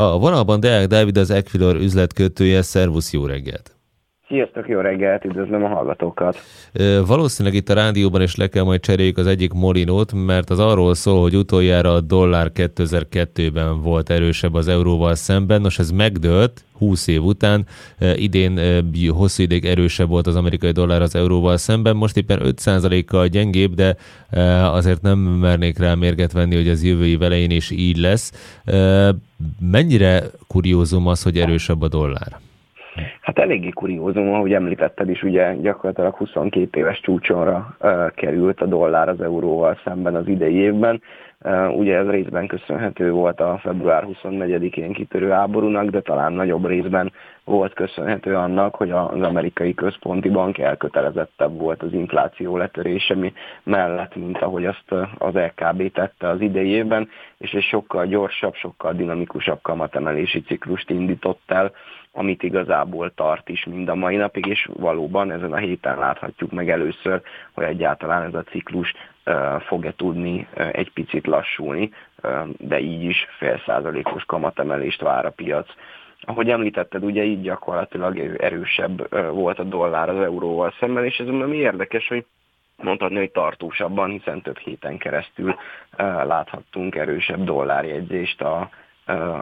A vonalban Deák Dávid az Equilor üzletkötője, szervusz, jó reggelt! Sziasztok, jó reggelt, üdvözlöm a hallgatókat! Valószínűleg itt a rádióban is le kell majd cseréljük az egyik molinót, mert az arról szól, hogy utoljára a dollár 2002-ben volt erősebb az euróval szemben, nos ez megdőlt 20 év után, idén hosszú ideig erősebb volt az amerikai dollár az euróval szemben, most éppen 5%-kal gyengébb, de azért nem mernék rá mérget venni, hogy az jövő év is így lesz. Mennyire kuriózum az, hogy erősebb a dollár? Hát eléggé kuriózum, ahogy említetted is, ugye gyakorlatilag 22 éves csúcsonra uh, került a dollár az euróval szemben az idei évben. Uh, ugye ez részben köszönhető volt a február 24-én kitörő háborúnak, de talán nagyobb részben volt köszönhető annak, hogy az amerikai központi bank elkötelezettebb volt az infláció letörése mellett, mint ahogy azt az LKB tette az idei évben, és egy sokkal gyorsabb, sokkal dinamikusabb kamatemelési ciklust indított el, amit igazából tart is mind a mai napig, és valóban ezen a héten láthatjuk meg először, hogy egyáltalán ez a ciklus fog-e tudni egy picit lassulni, de így is fél százalékos kamatemelést vár a piac. Ahogy említetted, ugye így gyakorlatilag erősebb volt a dollár az euróval szemben, és ez ami érdekes, hogy mondhatni, hogy tartósabban, hiszen több héten keresztül láthattunk erősebb dollárjegyzést a,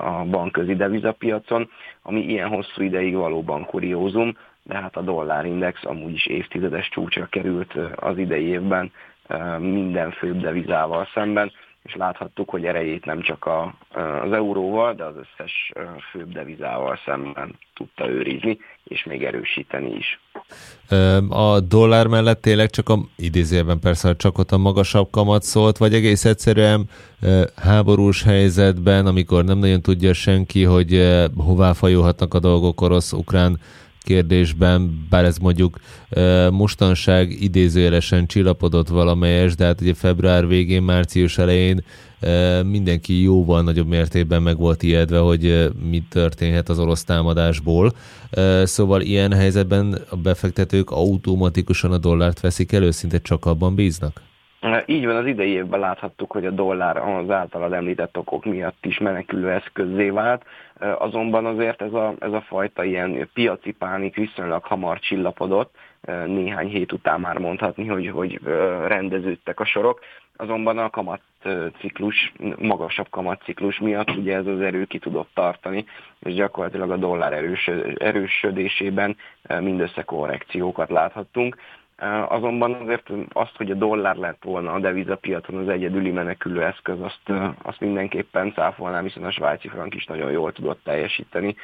a bankközi devizapiacon, ami ilyen hosszú ideig valóban kuriózum, de hát a dollárindex amúgy is évtizedes csúcsra került az idei évben minden főbb devizával szemben, és láthattuk, hogy erejét nem csak a, az euróval, de az összes főbb devizával szemben tudta őrizni, és még erősíteni is. A dollár mellett tényleg csak a idézőjelben persze csak ott a magasabb kamat szólt, vagy egész egyszerűen háborús helyzetben, amikor nem nagyon tudja senki, hogy hová fajulhatnak a dolgok orosz-ukrán kérdésben, bár ez mondjuk mostanság idézőjelesen csillapodott valamelyes, de hát ugye február végén, március elején mindenki jóval nagyobb mértékben meg volt ijedve, hogy mi történhet az orosz támadásból. Szóval ilyen helyzetben a befektetők automatikusan a dollárt veszik elő, szinte csak abban bíznak? Így van, az idei évben láthattuk, hogy a dollár az általad említett okok miatt is menekülő eszközzé vált, azonban azért ez a, ez a fajta ilyen piaci pánik viszonylag hamar csillapodott, néhány hét után már mondhatni, hogy, hogy rendeződtek a sorok, azonban a kamatciklus, magasabb kamatciklus miatt ugye ez az erő ki tudott tartani, és gyakorlatilag a dollár erős, erősödésében mindössze korrekciókat láthattunk. Azonban azért azt, hogy a dollár lett volna a devizapiacon az egyedüli menekülő eszköz, azt, azt mindenképpen cáfolnám, hiszen a svájci frank is nagyon jól tudott teljesíteni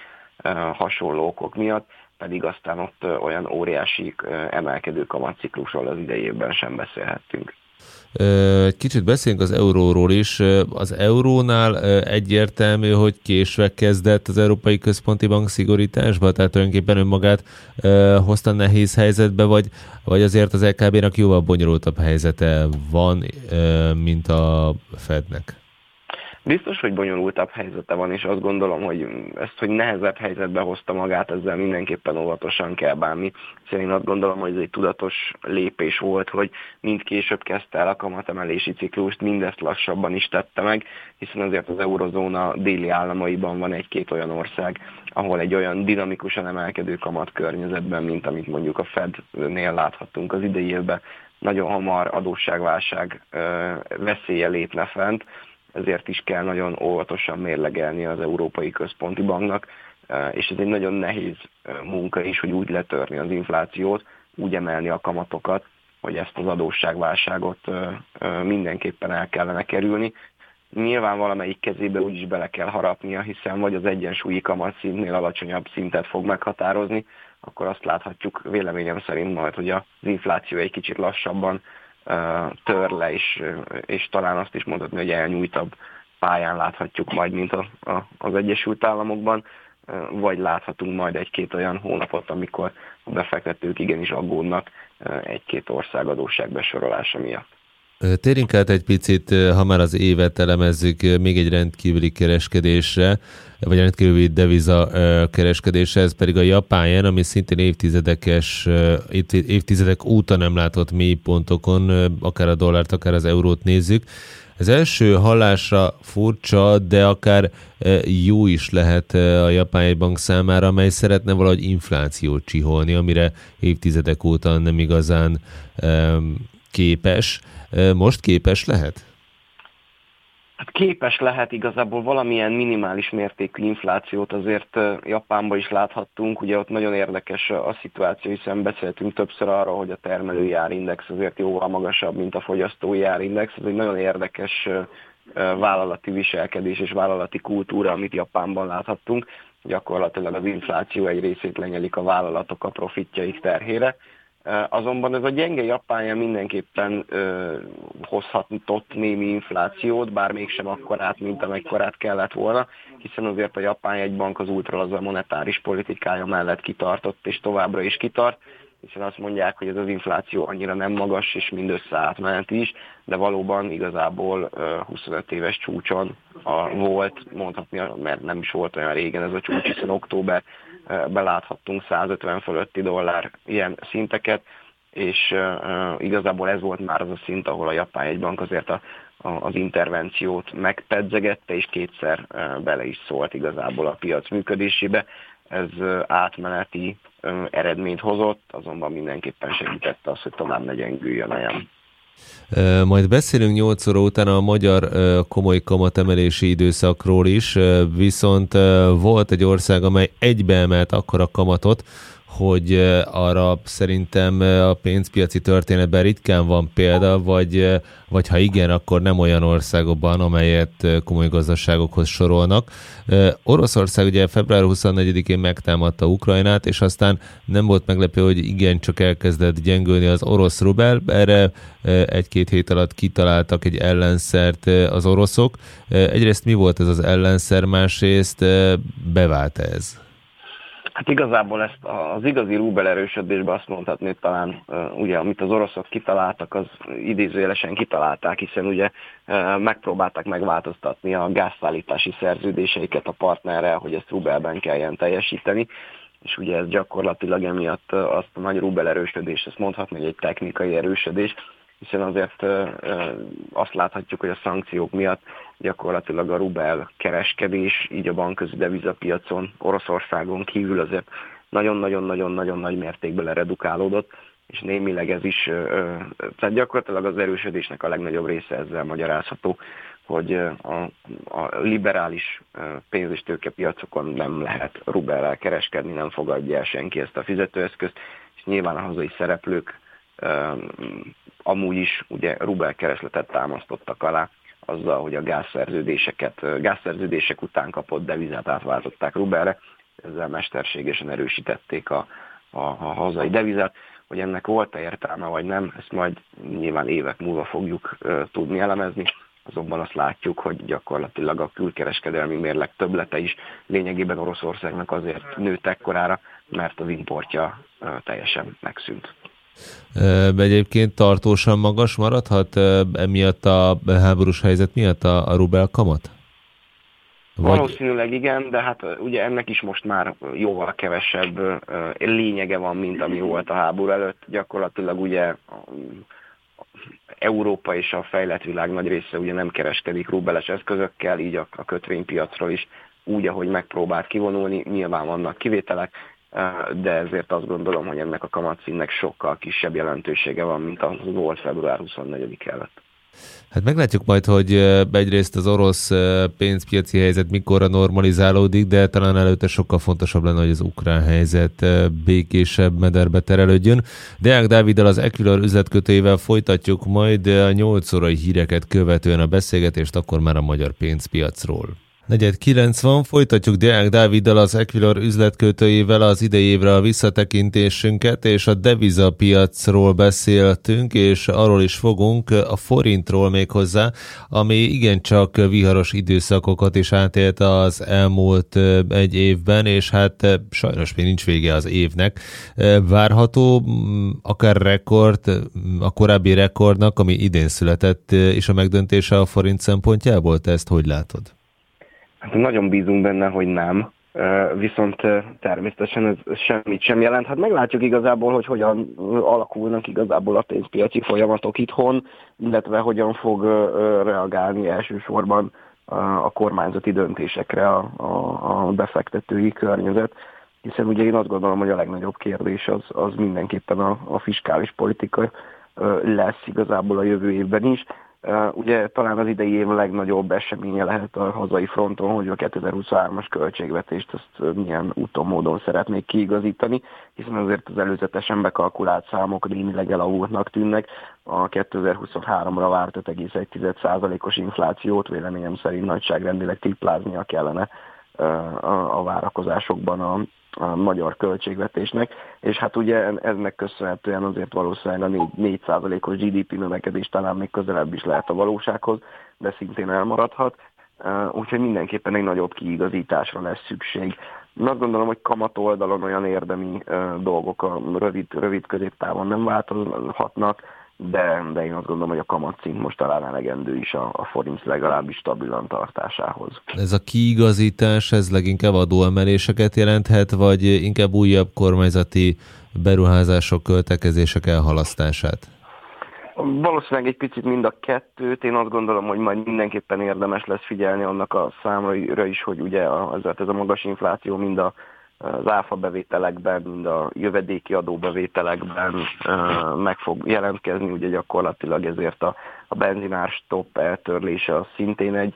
hasonló okok miatt, pedig aztán ott olyan óriási emelkedő kamatciklusról az idejében sem beszélhettünk. Kicsit beszéljünk az euróról is. Az eurónál egyértelmű, hogy késve kezdett az Európai Központi Bank szigorításba, tehát tulajdonképpen önmagát hozta nehéz helyzetbe, vagy, vagy azért az LKB-nak jóval bonyolultabb helyzete van, mint a Fednek? Biztos, hogy bonyolultabb helyzete van, és azt gondolom, hogy ezt, hogy nehezebb helyzetbe hozta magát, ezzel mindenképpen óvatosan kell bánni. Szóval én azt gondolom, hogy ez egy tudatos lépés volt, hogy mind később kezdte el a kamatemelési ciklust, mindezt lassabban is tette meg, hiszen azért az eurozóna déli államaiban van egy-két olyan ország, ahol egy olyan dinamikusan emelkedő kamat környezetben, mint amit mondjuk a Fednél láthattunk az idei évben, nagyon hamar adósságválság veszélye lépne fent, ezért is kell nagyon óvatosan mérlegelni az Európai Központi Banknak, e, és ez egy nagyon nehéz e, munka is, hogy úgy letörni az inflációt, úgy emelni a kamatokat, hogy ezt az adósságválságot e, mindenképpen el kellene kerülni. Nyilván valamelyik kezébe úgyis bele kell harapnia, hiszen vagy az egyensúlyi kamatszintnél alacsonyabb szintet fog meghatározni, akkor azt láthatjuk véleményem szerint majd, hogy az infláció egy kicsit lassabban tör le, és, és talán azt is mondhatni, hogy elnyújtabb pályán láthatjuk majd, mint a, a, az Egyesült Államokban, vagy láthatunk majd egy-két olyan hónapot, amikor a befektetők igenis aggódnak egy-két ország adósság besorolása miatt. Térjünk át egy picit, ha már az évet elemezzük, még egy rendkívüli kereskedésre, vagy rendkívüli deviza kereskedésre, ez pedig a japán jen, ami szintén évtizedekes, évtizedek óta nem látott mélypontokon, akár a dollárt, akár az eurót nézzük. Ez első hallásra furcsa, de akár jó is lehet a japán bank számára, amely szeretne valahogy inflációt csiholni, amire évtizedek óta nem igazán képes. Most képes lehet? Hát képes lehet igazából valamilyen minimális mértékű inflációt azért Japánban is láthattunk. Ugye ott nagyon érdekes a szituáció, hiszen beszéltünk többször arról, hogy a termelői árindex azért jóval magasabb, mint a fogyasztói árindex. Ez egy nagyon érdekes vállalati viselkedés és vállalati kultúra, amit Japánban láthattunk. Gyakorlatilag az infláció egy részét lenyelik a vállalatok a profitjaik terhére Azonban ez a gyenge japánja mindenképpen ö, hozhatott némi inflációt, bár mégsem akkorát, mint amekkorát kellett volna, hiszen azért a japán egybank az ultralaza monetáris politikája mellett kitartott, és továbbra is kitart, hiszen azt mondják, hogy ez az infláció annyira nem magas, és mindössze átmeneti is, de valóban igazából 25 éves csúcson a, volt, mondhatni, mert nem is volt olyan régen ez a csúcs, hiszen október beláthattunk 150 fölötti dollár ilyen szinteket, és igazából ez volt már az a szint, ahol a japán egybank azért a, a, az intervenciót megpedzegette, és kétszer bele is szólt igazából a piac működésébe. Ez átmeneti eredményt hozott, azonban mindenképpen segítette azt, hogy tovább ne gyengüljön a jem. Majd beszélünk 8 óra után a magyar komoly kamatemelési időszakról is, viszont volt egy ország, amely egybeemelt akkor a kamatot, hogy arra szerintem a pénzpiaci történetben ritkán van példa, vagy, vagy ha igen, akkor nem olyan országokban, amelyet komoly gazdaságokhoz sorolnak. Oroszország ugye február 24-én megtámadta Ukrajnát, és aztán nem volt meglepő, hogy igen, csak elkezdett gyengülni az orosz rubel. Erre egy-két hét alatt kitaláltak egy ellenszert az oroszok. Egyrészt mi volt ez az ellenszer, másrészt bevált ez? Hát igazából ezt az igazi rubel erősödésben azt mondhatni, hogy talán ugye, amit az oroszok kitaláltak, az idézőjelesen kitalálták, hiszen ugye megpróbálták megváltoztatni a gázszállítási szerződéseiket a partnerrel, hogy ezt rubelben kelljen teljesíteni, és ugye ez gyakorlatilag emiatt azt a nagy rubel erősödés, ezt mondhatni, hogy egy technikai erősödés, hiszen azért azt láthatjuk, hogy a szankciók miatt gyakorlatilag a rubel kereskedés, így a bankközi devizapiacon Oroszországon kívül azért nagyon-nagyon-nagyon-nagyon nagy mértékben leredukálódott, és némileg ez is, tehát gyakorlatilag az erősödésnek a legnagyobb része ezzel magyarázható, hogy a, a liberális pénz- és tőkepiacokon nem lehet rubellel kereskedni, nem fogadja el senki ezt a fizetőeszközt, és nyilván a hazai szereplők amúgy is ugye rubel keresletet támasztottak alá, azzal, hogy a gázszerződéseket, gázszerződések után kapott devizát átváltották rubelre, ezzel mesterségesen erősítették a, a, a hazai devizát, hogy ennek volt-e értelme vagy nem, ezt majd nyilván évek múlva fogjuk uh, tudni elemezni, azonban azt látjuk, hogy gyakorlatilag a külkereskedelmi mérleg töblete is lényegében Oroszországnak azért nőtt ekkorára, mert az importja uh, teljesen megszűnt. Egyébként tartósan magas maradhat emiatt a háborús helyzet miatt a, a rubel kamat? Vagy... Valószínűleg igen, de hát ugye ennek is most már jóval kevesebb lényege van, mint ami volt a háború előtt. Gyakorlatilag ugye Európa és a fejlett világ nagy része ugye nem kereskedik rubeles eszközökkel, így a, a kötvénypiacról is úgy, ahogy megpróbált kivonulni. Nyilván vannak kivételek, de ezért azt gondolom, hogy ennek a kamatszínnek sokkal kisebb jelentősége van, mint az volt február 24 előtt. Hát meglátjuk majd, hogy egyrészt az orosz pénzpiaci helyzet mikorra normalizálódik, de talán előtte sokkal fontosabb lenne, hogy az ukrán helyzet békésebb mederbe terelődjön. Deák Dáviddal az Equilor üzletkötőjével folytatjuk majd a 8 órai híreket követően a beszélgetést, akkor már a magyar pénzpiacról. Negyed 90, folytatjuk Deák Dáviddal az Equilor üzletkötőjével az idejévre a visszatekintésünket, és a devizapiacról beszéltünk, és arról is fogunk, a forintról még hozzá, ami igencsak viharos időszakokat is átélt az elmúlt egy évben, és hát sajnos még nincs vége az évnek. Várható akár rekord, a korábbi rekordnak, ami idén született, és a megdöntése a forint szempontjából, te ezt hogy látod? Hát nagyon bízunk benne, hogy nem. viszont természetesen ez semmit sem jelent. Hát meglátjuk igazából, hogy hogyan alakulnak igazából a pénzpiaci folyamatok itthon, illetve hogyan fog reagálni elsősorban a kormányzati döntésekre a, a, a befektetői környezet, hiszen ugye én azt gondolom, hogy a legnagyobb kérdés az, az mindenképpen a, a fiskális politika lesz igazából a jövő évben is. Ugye talán az idei év legnagyobb eseménye lehet a hazai fronton, hogy a 2023-as költségvetést ezt milyen úton, módon szeretnék kiigazítani, hiszen azért az előzetesen bekalkulált számok némileg elavultnak tűnnek. A 2023-ra várt 5,1%-os inflációt véleményem szerint nagyságrendileg tripláznia kellene a várakozásokban a, a magyar költségvetésnek, és hát ugye ennek köszönhetően azért valószínűleg a 4, 4%-os GDP növekedés talán még közelebb is lehet a valósághoz, de szintén elmaradhat, úgyhogy mindenképpen egy nagyobb kiigazításra lesz szükség. Én azt gondolom, hogy kamat oldalon olyan érdemi dolgok a rövid, rövid középtávon nem változhatnak, de, de én azt gondolom, hogy a kamatszint most talán elegendő is a, a forint legalábbis stabilan tartásához. Ez a kiigazítás, ez leginkább adóemeléseket jelenthet, vagy inkább újabb kormányzati beruházások, költekezések elhalasztását? Valószínűleg egy picit mind a kettőt. Én azt gondolom, hogy majd mindenképpen érdemes lesz figyelni annak a számra is, hogy ugye az, ez a magas infláció mind a az áfa bevételekben, mind a jövedéki adóbevételekben meg fog jelentkezni, ugye gyakorlatilag ezért a, a benzinár stop eltörlése az szintén egy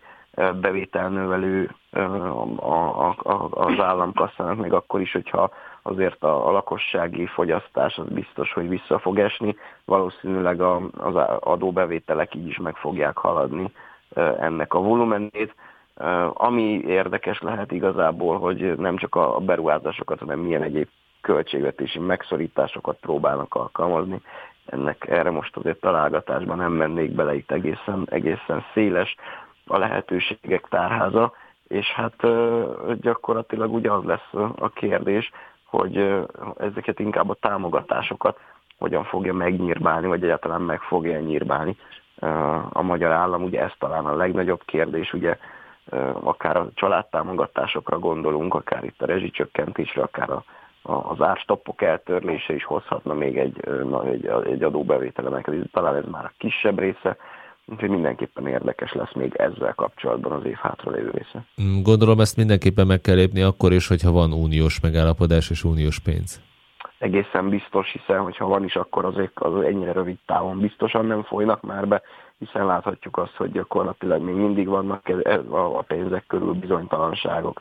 bevételnövelő a, a, az államkasszának, meg akkor is, hogyha azért a, a lakossági fogyasztás az biztos, hogy vissza fog esni, valószínűleg a, az adóbevételek így is meg fogják haladni ennek a volumenét. Ami érdekes lehet igazából, hogy nem csak a beruházásokat, hanem milyen egyéb költségvetési megszorításokat próbálnak alkalmazni. Ennek erre most azért találgatásban nem mennék bele, itt egészen, egészen széles a lehetőségek tárháza, és hát gyakorlatilag ugye az lesz a kérdés, hogy ezeket inkább a támogatásokat hogyan fogja megnyírbálni, vagy egyáltalán meg fogja nyírbálni a magyar állam. Ugye ez talán a legnagyobb kérdés, ugye akár a családtámogatásokra gondolunk, akár itt a rezsicsökkentésre, akár a, a, az árstoppok eltörlése is hozhatna még egy, na, egy, egy adóbevételenek, talán ez már a kisebb része, úgyhogy mindenképpen érdekes lesz még ezzel kapcsolatban az év hátralévő része. Mm, gondolom ezt mindenképpen meg kell lépni akkor is, hogyha van uniós megállapodás és uniós pénz. Egészen biztos, hiszen hogyha van is, akkor azért az ennyire rövid távon biztosan nem folynak már be, hiszen láthatjuk azt, hogy gyakorlatilag még mindig vannak a pénzek körül bizonytalanságok,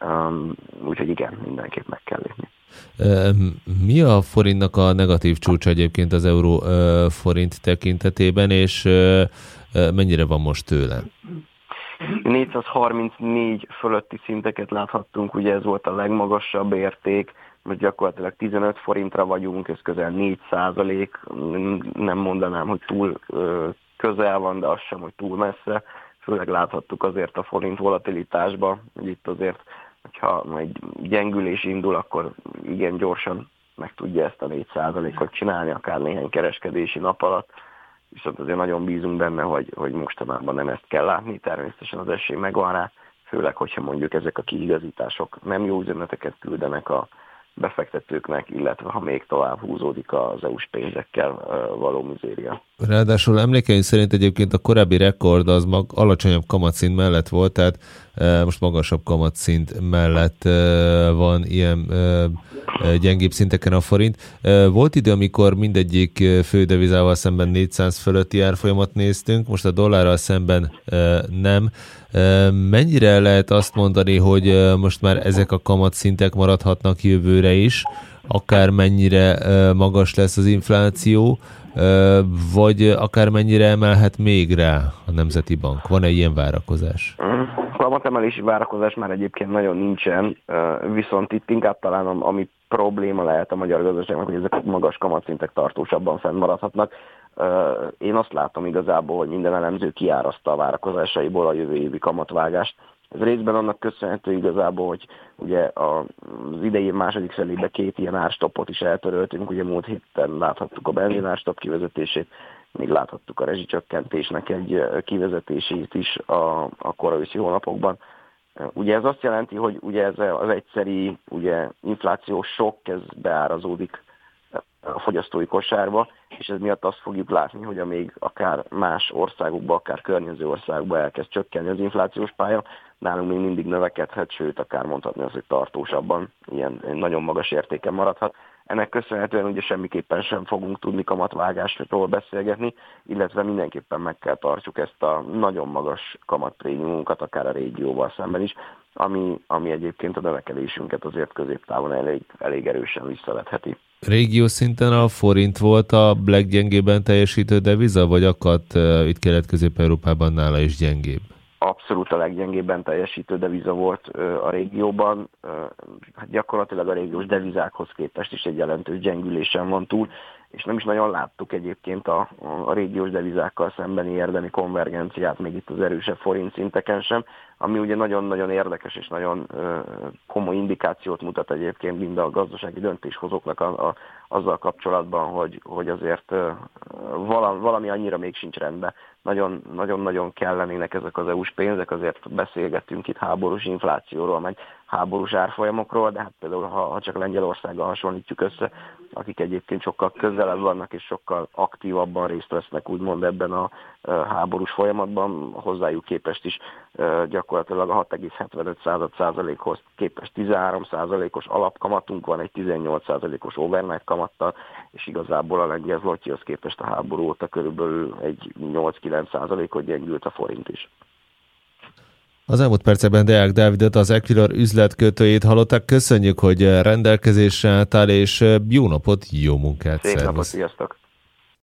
um, úgyhogy igen, mindenképp meg kell lépni. Mi a forintnak a negatív csúcs egyébként az euró forint tekintetében, és mennyire van most tőle? 434 fölötti szinteket láthattunk, ugye ez volt a legmagasabb érték, most gyakorlatilag 15 forintra vagyunk, ez közel 4 százalék, nem mondanám, hogy túl közel van, de az sem, hogy túl messze. Főleg láthattuk azért a forint volatilitásba, hogy itt azért, hogyha egy gyengülés indul, akkor igen gyorsan meg tudja ezt a 4%-ot csinálni, akár néhány kereskedési nap alatt. Viszont azért nagyon bízunk benne, hogy, hogy mostanában nem ezt kell látni, természetesen az esély megvan rá, főleg, hogyha mondjuk ezek a kiigazítások nem jó üzeneteket küldenek a befektetőknek, illetve ha még tovább húzódik az EU-s pénzekkel való mizéria. Ráadásul emlékeim szerint egyébként a korábbi rekord az mag alacsonyabb kamatszint mellett volt, tehát most magasabb kamatszint mellett van ilyen gyengébb szinteken a forint. Volt idő, amikor mindegyik fődevizával szemben 400 fölötti árfolyamat néztünk, most a dollárral szemben nem. Mennyire lehet azt mondani, hogy most már ezek a kamatszintek maradhatnak jövőre is, akár mennyire magas lesz az infláció, vagy akár mennyire emelhet még rá a Nemzeti Bank? Van-e ilyen várakozás? Kamatemelési várakozás már egyébként nagyon nincsen, viszont itt inkább talán ami probléma lehet a magyar gazdaságnak, hogy ezek a magas kamatszintek tartósabban fennmaradhatnak. Én azt látom igazából, hogy minden elemző kiáraszta a várakozásaiból a jövő évi kamatvágást. Ez részben annak köszönhető igazából, hogy ugye az idei második felébe két ilyen árstoppot is eltöröltünk, ugye múlt héten láthattuk a benzinárstop kivezetését, még láthattuk a rezsicsökkentésnek egy kivezetését is a, a korai hónapokban. Ugye ez azt jelenti, hogy ugye ez az egyszeri ugye inflációs sok, ez beárazódik a fogyasztói kosárba, és ez miatt azt fogjuk látni, hogy amíg akár más országokban, akár környező országokban elkezd csökkenni az inflációs pálya, nálunk még mindig növekedhet, sőt, akár mondhatni az, hogy tartósabban, ilyen nagyon magas értéken maradhat. Ennek köszönhetően ugye semmiképpen sem fogunk tudni kamatvágásról beszélgetni, illetve mindenképpen meg kell tartjuk ezt a nagyon magas kamatprémiumunkat, akár a régióval szemben is, ami, ami egyébként a növekedésünket azért középtávon elég, elég erősen visszavetheti. Régió szinten a forint volt a leggyengében teljesítő deviza, vagy akadt uh, itt Kelet-Közép-Európában nála is gyengébb? Abszolút a leggyengébben teljesítő deviza volt a régióban. Hát gyakorlatilag a régiós devizákhoz képest is egy jelentős gyengülésen van túl, és nem is nagyon láttuk egyébként a, a régiós devizákkal szembeni érdemi konvergenciát, még itt az erősebb forint szinteken sem, ami ugye nagyon-nagyon érdekes és nagyon komoly indikációt mutat egyébként mind a gazdasági döntéshozóknak a, a, azzal kapcsolatban, hogy, hogy azért valami, annyira még sincs rendben. Nagyon-nagyon kellenének ezek az EU-s pénzek, azért beszélgettünk itt háborús inflációról, meg háborús árfolyamokról, de hát például ha, ha csak Lengyelországgal hasonlítjuk össze, akik egyébként sokkal közelebb vannak és sokkal aktívabban részt vesznek úgymond ebben a háborús folyamatban, hozzájuk képest is gyakorlatilag a 6,75 százalékhoz képest 13 százalékos alapkamatunk van, egy 18 százalékos overnight kamattal, és igazából a lengyel zlotyihoz képest a háború óta körülbelül egy 8-9 százalékot gyengült a forint is. Az elmúlt percekben Deák Dávidot, az Equilor üzletkötőjét hallották. Köszönjük, hogy rendelkezésre álltál, és jó napot, jó munkát! Szép napot, sziasztok!